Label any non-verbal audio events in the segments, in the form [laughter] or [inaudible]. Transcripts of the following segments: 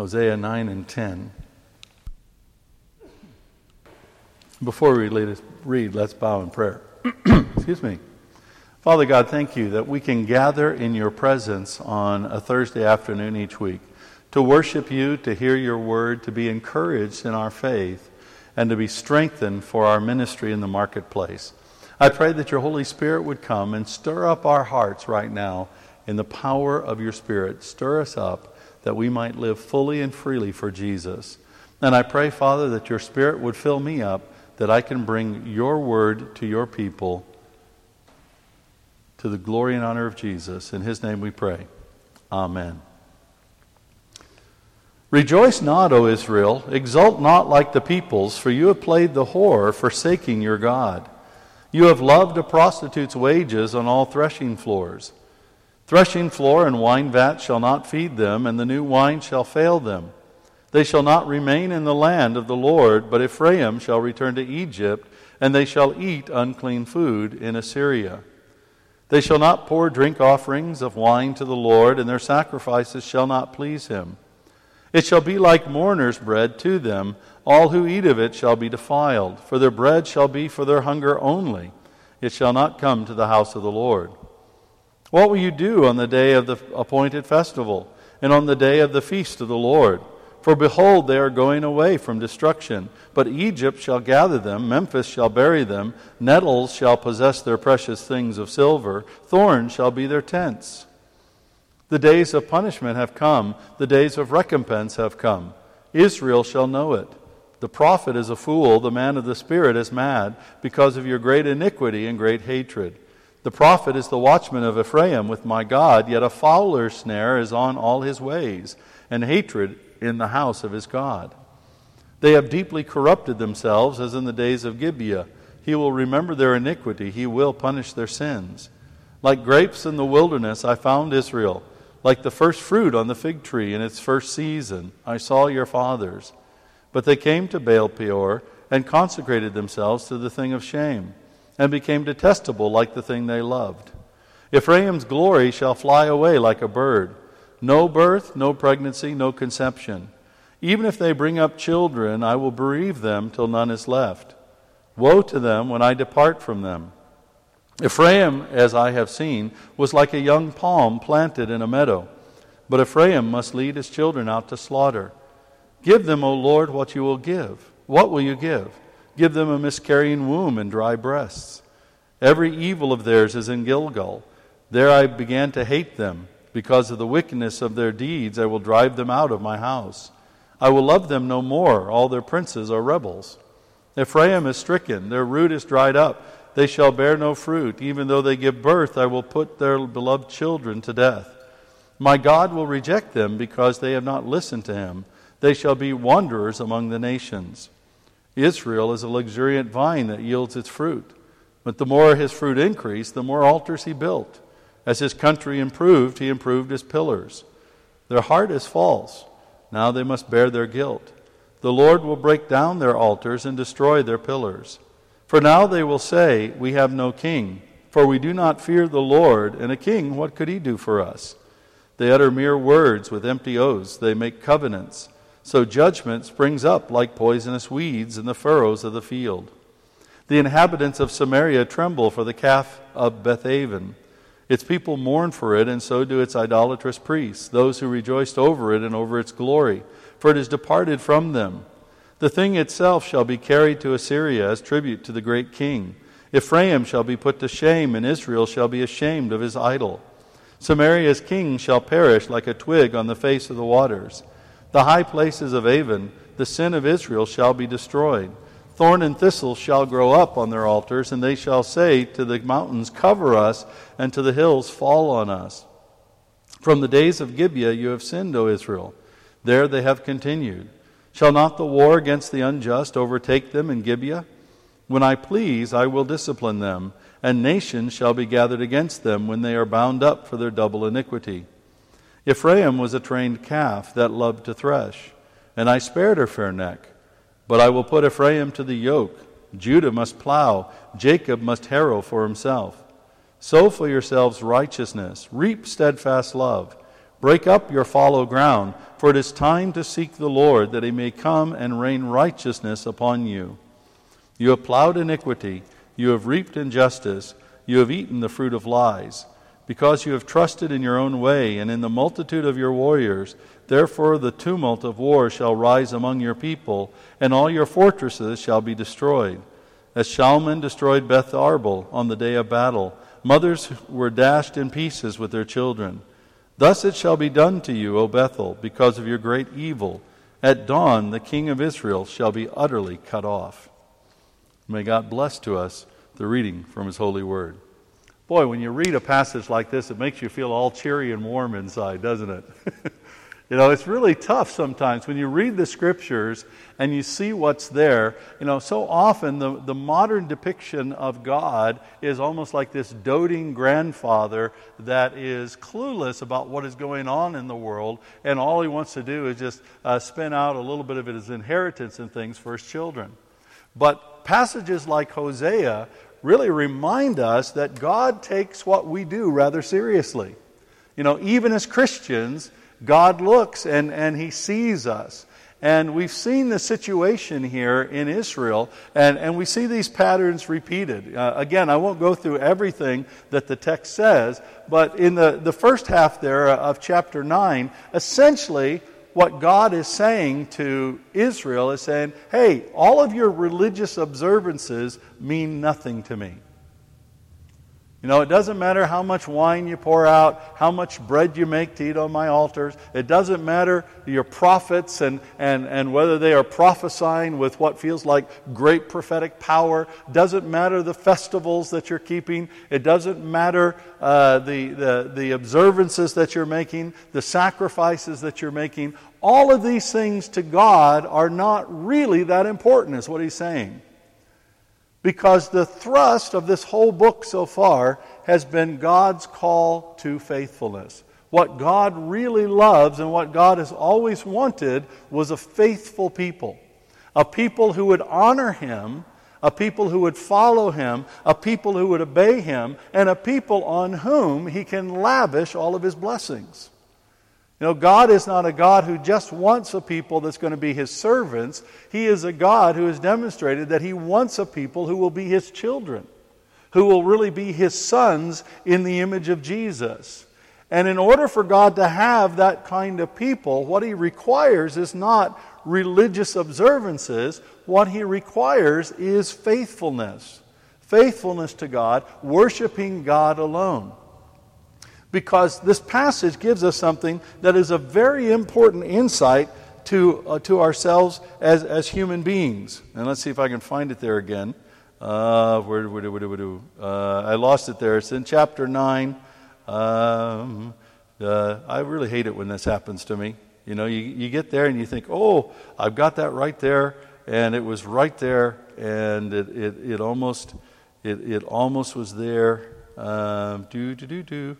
Hosea 9 and 10. Before we read, let's bow in prayer. [clears throat] Excuse me. Father God, thank you that we can gather in your presence on a Thursday afternoon each week to worship you, to hear your word, to be encouraged in our faith, and to be strengthened for our ministry in the marketplace. I pray that your Holy Spirit would come and stir up our hearts right now in the power of your Spirit. Stir us up that we might live fully and freely for Jesus. And I pray, Father, that your Spirit would fill me up, that I can bring your word to your people to the glory and honor of Jesus. In his name we pray. Amen. Rejoice not, O Israel, exult not like the peoples, for you have played the whore, forsaking your God. You have loved a prostitute's wages on all threshing floors. Threshing floor and wine vat shall not feed them, and the new wine shall fail them. They shall not remain in the land of the Lord, but Ephraim shall return to Egypt, and they shall eat unclean food in Assyria. They shall not pour drink offerings of wine to the Lord, and their sacrifices shall not please him. It shall be like mourners' bread to them. All who eat of it shall be defiled, for their bread shall be for their hunger only. It shall not come to the house of the Lord. What will you do on the day of the appointed festival, and on the day of the feast of the Lord? For behold, they are going away from destruction. But Egypt shall gather them, Memphis shall bury them, nettles shall possess their precious things of silver, thorns shall be their tents. The days of punishment have come, the days of recompense have come. Israel shall know it. The prophet is a fool, the man of the Spirit is mad, because of your great iniquity and great hatred. The prophet is the watchman of Ephraim with my God, yet a fowler's snare is on all his ways, and hatred in the house of his God. They have deeply corrupted themselves, as in the days of Gibeah. He will remember their iniquity, he will punish their sins. Like grapes in the wilderness, I found Israel. Like the first fruit on the fig tree in its first season, I saw your fathers. But they came to Baal Peor and consecrated themselves to the thing of shame, and became detestable like the thing they loved. Ephraim's glory shall fly away like a bird. No birth, no pregnancy, no conception. Even if they bring up children, I will bereave them till none is left. Woe to them when I depart from them. Ephraim, as I have seen, was like a young palm planted in a meadow. But Ephraim must lead his children out to slaughter. Give them, O Lord, what you will give. What will you give? Give them a miscarrying womb and dry breasts. Every evil of theirs is in Gilgal. There I began to hate them. Because of the wickedness of their deeds, I will drive them out of my house. I will love them no more. All their princes are rebels. Ephraim is stricken, their root is dried up. They shall bear no fruit. Even though they give birth, I will put their beloved children to death. My God will reject them because they have not listened to him. They shall be wanderers among the nations. Israel is a luxuriant vine that yields its fruit. But the more his fruit increased, the more altars he built. As his country improved, he improved his pillars. Their heart is false. Now they must bear their guilt. The Lord will break down their altars and destroy their pillars. For now they will say, We have no king, for we do not fear the Lord, and a king, what could he do for us? They utter mere words with empty oaths, they make covenants. So judgment springs up like poisonous weeds in the furrows of the field. The inhabitants of Samaria tremble for the calf of Bethaven. Its people mourn for it, and so do its idolatrous priests, those who rejoiced over it and over its glory, for it is departed from them. The thing itself shall be carried to Assyria as tribute to the great king. Ephraim shall be put to shame, and Israel shall be ashamed of his idol. Samaria's king shall perish like a twig on the face of the waters. The high places of Aven, the sin of Israel, shall be destroyed. Thorn and thistle shall grow up on their altars, and they shall say to the mountains, Cover us, and to the hills, Fall on us. From the days of Gibeah you have sinned, O Israel. There they have continued. Shall not the war against the unjust overtake them in Gibeah? When I please, I will discipline them, and nations shall be gathered against them when they are bound up for their double iniquity. Ephraim was a trained calf that loved to thresh, and I spared her fair neck. But I will put Ephraim to the yoke. Judah must plow. Jacob must harrow for himself. Sow for yourselves righteousness. Reap steadfast love. Break up your fallow ground, for it is time to seek the Lord, that he may come and rain righteousness upon you. You have plowed iniquity, you have reaped injustice, you have eaten the fruit of lies. Because you have trusted in your own way and in the multitude of your warriors, therefore the tumult of war shall rise among your people, and all your fortresses shall be destroyed. As Shalman destroyed Beth Arbel on the day of battle, mothers were dashed in pieces with their children. Thus it shall be done to you, O Bethel, because of your great evil. At dawn, the king of Israel shall be utterly cut off. May God bless to us the reading from his holy word. Boy, when you read a passage like this, it makes you feel all cheery and warm inside, doesn't it? [laughs] you know, it's really tough sometimes when you read the scriptures and you see what's there. You know, so often the, the modern depiction of God is almost like this doting grandfather that is clueless about what is going on in the world, and all he wants to do is just uh, spin out a little bit of his inheritance and things for his children. But passages like Hosea really remind us that God takes what we do rather seriously. You know, even as Christians, God looks and, and He sees us. And we've seen the situation here in Israel, and, and we see these patterns repeated. Uh, again, I won't go through everything that the text says, but in the, the first half there of chapter 9, essentially, what God is saying to Israel is saying, hey, all of your religious observances mean nothing to me. You know, it doesn't matter how much wine you pour out, how much bread you make to eat on my altars. It doesn't matter your prophets and, and, and whether they are prophesying with what feels like great prophetic power. Doesn't matter the festivals that you're keeping. It doesn't matter uh, the, the, the observances that you're making, the sacrifices that you're making. All of these things to God are not really that important, is what he's saying. Because the thrust of this whole book so far has been God's call to faithfulness. What God really loves and what God has always wanted was a faithful people. A people who would honor Him, a people who would follow Him, a people who would obey Him, and a people on whom He can lavish all of His blessings. You know, God is not a God who just wants a people that's going to be his servants. He is a God who has demonstrated that he wants a people who will be his children, who will really be his sons in the image of Jesus. And in order for God to have that kind of people, what he requires is not religious observances. What he requires is faithfulness. Faithfulness to God, worshiping God alone because this passage gives us something that is a very important insight to, uh, to ourselves as, as human beings. And let's see if I can find it there again. Uh, where, where, where, where, uh, I lost it there. It's in chapter 9. Um, uh, I really hate it when this happens to me. You know, you, you get there and you think, oh, I've got that right there, and it was right there, and it, it, it almost it, it almost was there. Um, do do do do.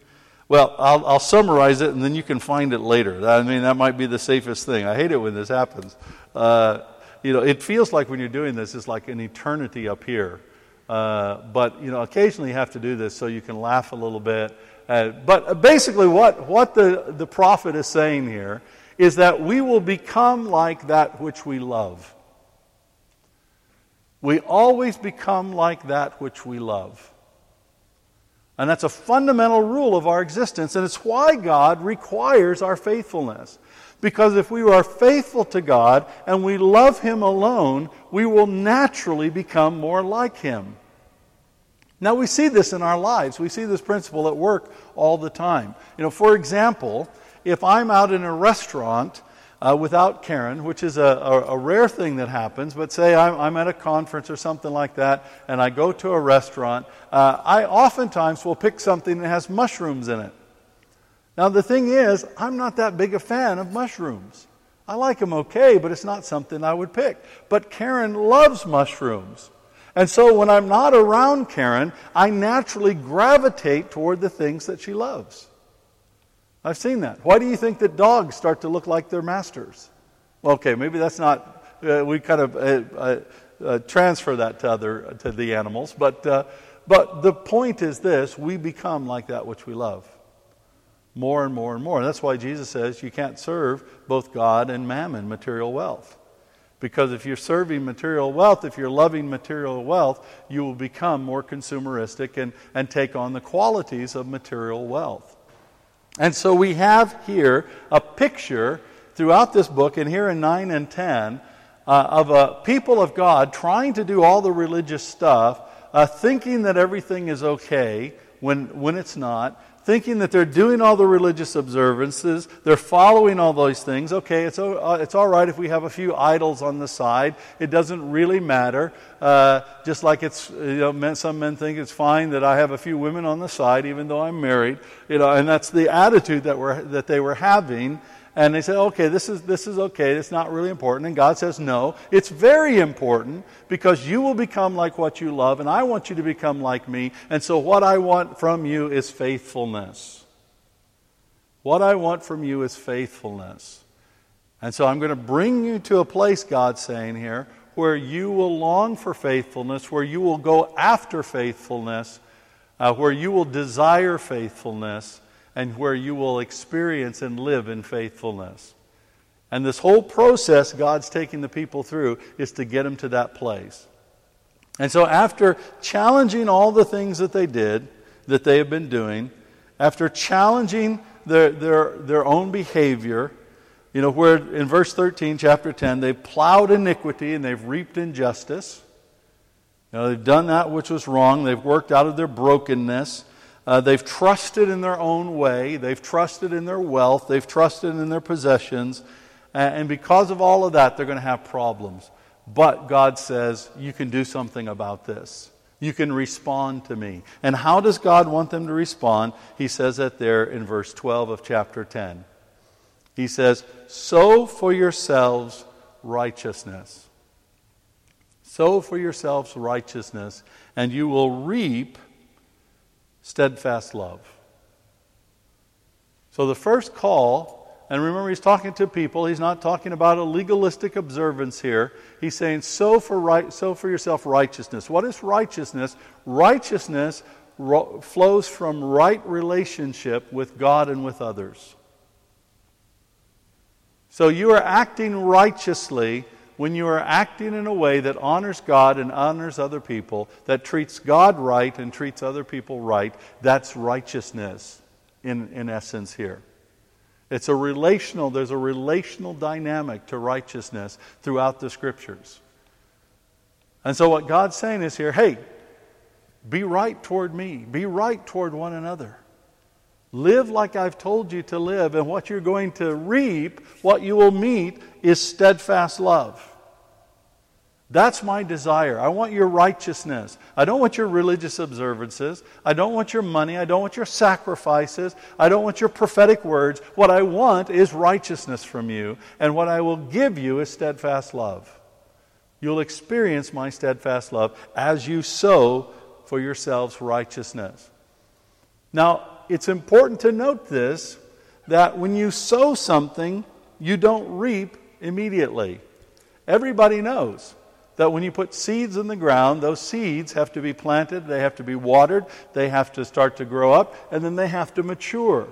Well, I'll, I'll, summarize it and then you can find it later. I mean, that might be the safest thing. I hate it when this happens. Uh, you know, it feels like when you're doing this, it's like an eternity up here. Uh, but, you know, occasionally you have to do this so you can laugh a little bit. Uh, but basically, what, what the, the prophet is saying here is that we will become like that which we love. We always become like that which we love. And that's a fundamental rule of our existence. And it's why God requires our faithfulness. Because if we are faithful to God and we love Him alone, we will naturally become more like Him. Now, we see this in our lives. We see this principle at work all the time. You know, for example, if I'm out in a restaurant uh, without Karen, which is a, a, a, rare thing that happens. But say I'm, I'm, at a conference or something like that, and I go to a restaurant, uh, I oftentimes will pick something that has mushrooms in it. Now, the thing is, I'm not that big a fan of mushrooms. I like them okay, but it's not something I would pick. But Karen loves mushrooms. And so when I'm not around Karen, I naturally gravitate toward the things that she loves. I've seen that. Why do you think that dogs start to look like their masters? Okay, maybe that's not, uh, we kind of uh, uh, uh, transfer that to, other, to the animals, but, uh, but the point is this we become like that which we love. more and more and more. And that's why Jesus says you can't serve both God and mammon, material wealth. Because if you're serving material wealth, if you're loving material wealth, you will become more consumeristic and, and take on the qualities of material wealth. And so we have here a picture throughout this book, and here in 9 and 10, uh, of a people of God trying to do all the religious stuff, uh, thinking that everything is okay when, when it's not, thinking that they're doing all the religious observances, they're following all those things. Okay, it's, uh, it's all right if we have a few idols on the side. It doesn't really matter. Uh, just like it's, you know, men, some men think it's fine that I have a few women on the side, even though I'm married. You know, and that's the attitude that, we're, that they were having and they say, okay, this is, this is okay, it's not really important. And God says, no, it's very important because you will become like what you love, and I want you to become like me. And so, what I want from you is faithfulness. What I want from you is faithfulness. And so, I'm going to bring you to a place, God's saying here, where you will long for faithfulness, where you will go after faithfulness, uh, where you will desire faithfulness and where you will experience and live in faithfulness. And this whole process God's taking the people through is to get them to that place. And so, after challenging all the things that they did, that they have been doing, after challenging their, their, their own behavior, you know, where in verse 13, chapter 10, they've plowed iniquity and they've reaped injustice. You know, they've done that which was wrong. They've worked out of their brokenness. Uh, they've trusted in their own way. They've trusted in their wealth. They've trusted in their possessions. And, because of all of that, they're going to have problems. But God says, you can do something about this. You can respond to me. And how does God want them to respond? He says that there in verse 12 of chapter 10. He says, Sow for yourselves righteousness. Sow for yourselves righteousness, and you will reap steadfast love. So the first call, and remember he's talking to people, he's not talking about a legalistic observance here. He's saying, sow for, right, sow for yourself righteousness. What is righteousness? Righteousness ro- flows from right relationship with God and with others. So you are acting righteously when you are acting in a way that honors God and honors other people, that treats God right and treats other people right, that's righteousness in, in essence here. It's a relational, there's a relational dynamic to righteousness throughout the scriptures. And so what God's saying is here, hey, be right toward me, be right toward one another. Live like I've told you to live, and what you're going to reap, what you will meet, is steadfast love. That's my desire. I want your righteousness. I don't want your religious observances. I don't want your money. I don't want your sacrifices. I don't want your prophetic words. What I want is righteousness from you. And what I will give you is steadfast love. You'll experience my steadfast love as you sow for yourselves righteousness. Now, it's important to note this that when you sow something, you don't reap immediately. Everybody knows that when you put seeds in the ground, those seeds have to be planted, they have to be watered, they have to start to grow up, and then they have to mature.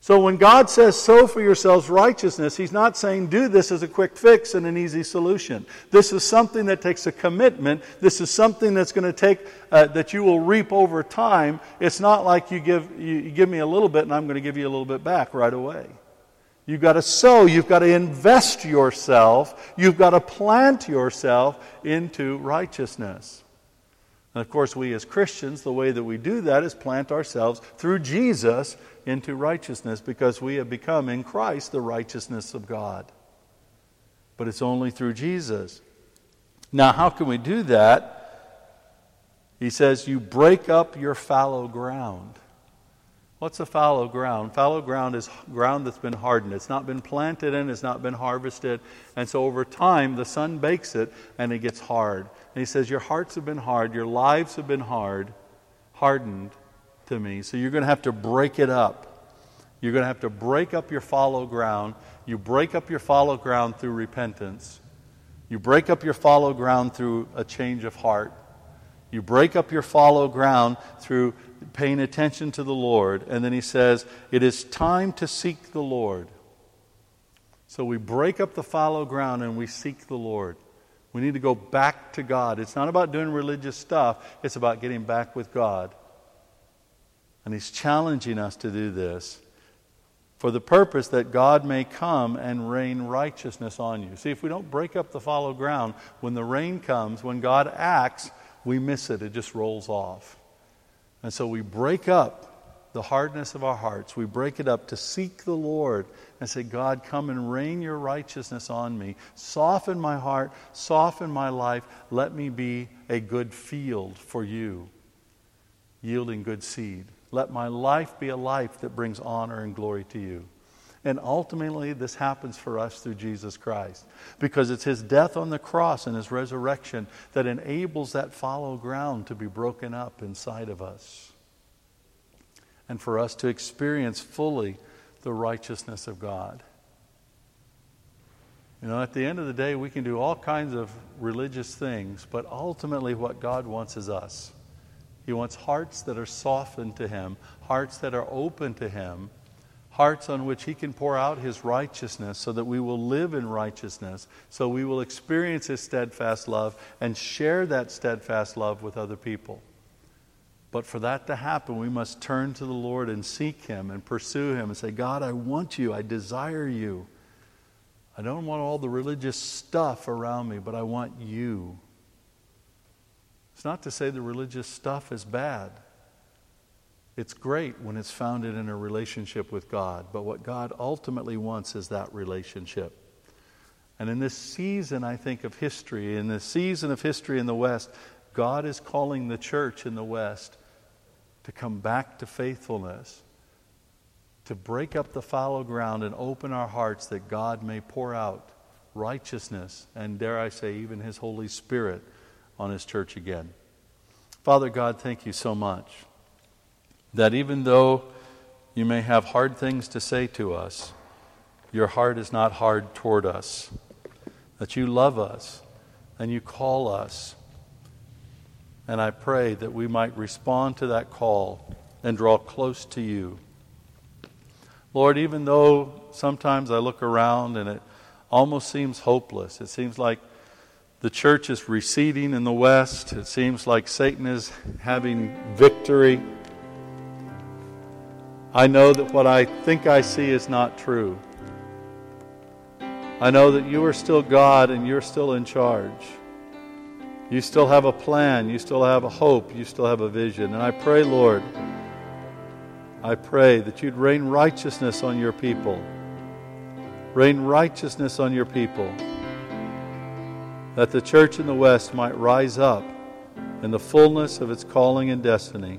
So when God says, sow for yourselves righteousness, He's not saying do this as a quick fix and an easy solution. This is something that takes a commitment. This is something that's going to take, uh, that you will reap over time. It's not like you give, you, you give me a little bit and I'm going to give you a little bit back right away. You've got to sow, you've got to invest yourself, you've got to plant yourself into righteousness. And of course, we as Christians, the way that we do that is plant ourselves through Jesus into righteousness because we have become in Christ the righteousness of God. But it's only through Jesus. Now, how can we do that? He says, You break up your fallow ground. What's a fallow ground? Fallow ground is ground that's been hardened. It's not been planted in, it's not been harvested. And so over time, the sun bakes it and it gets hard. And he says, Your hearts have been hard, your lives have been hard, hardened to me. So you're going to have to break it up. You're going to have to break up your fallow ground. You break up your fallow ground through repentance. You break up your fallow ground through a change of heart. You break up your fallow ground through paying attention to the Lord. And then he says, It is time to seek the Lord. So we break up the fallow ground and we seek the Lord. We need to go back to God. It's not about doing religious stuff, it's about getting back with God. And He's challenging us to do this for the purpose that God may come and rain righteousness on you. See, if we don't break up the fallow ground, when the rain comes, when God acts, we miss it. It just rolls off. And so we break up the hardness of our hearts. We break it up to seek the Lord and say, God, come and rain your righteousness on me. Soften my heart, soften my life. Let me be a good field for you, yielding good seed. Let my life be a life that brings honor and glory to you. And ultimately, this happens for us through Jesus Christ because it's his death on the cross and his resurrection that enables that fallow ground to be broken up inside of us and for us to experience fully the righteousness of God. You know, at the end of the day, we can do all kinds of religious things, but ultimately, what God wants is us. He wants hearts that are softened to Him, hearts that are open to Him, hearts on which He can pour out His righteousness so that we will live in righteousness, so we will experience His steadfast love and share that steadfast love with other people. But for that to happen, we must turn to the Lord and seek Him and pursue Him and say, God, I want you. I desire you. I don't want all the religious stuff around me, but I want you. It's not to say the religious stuff is bad. It's great when it's founded in a relationship with God, but what God ultimately wants is that relationship. And in this season, I think, of history, in this season of history in the West, God is calling the church in the West to come back to faithfulness, to break up the fallow ground and open our hearts that God may pour out righteousness and, dare I say, even His Holy Spirit on His church again. Father God, thank you so much that even though you may have hard things to say to us, your heart is not hard toward us, that you love us and you call us and I pray that we might respond to that call and draw close to you. Lord, even though sometimes I look around and it almost seems hopeless, it seems like the church is receding in the West, it seems like Satan is having victory. I know that what I think I see is not true. I know that you are still God and you're still in charge. You still have a plan. You still have a hope. You still have a vision. And I pray, Lord, I pray that you'd rain righteousness on your people. Rain righteousness on your people. That the church in the West might rise up in the fullness of its calling and destiny.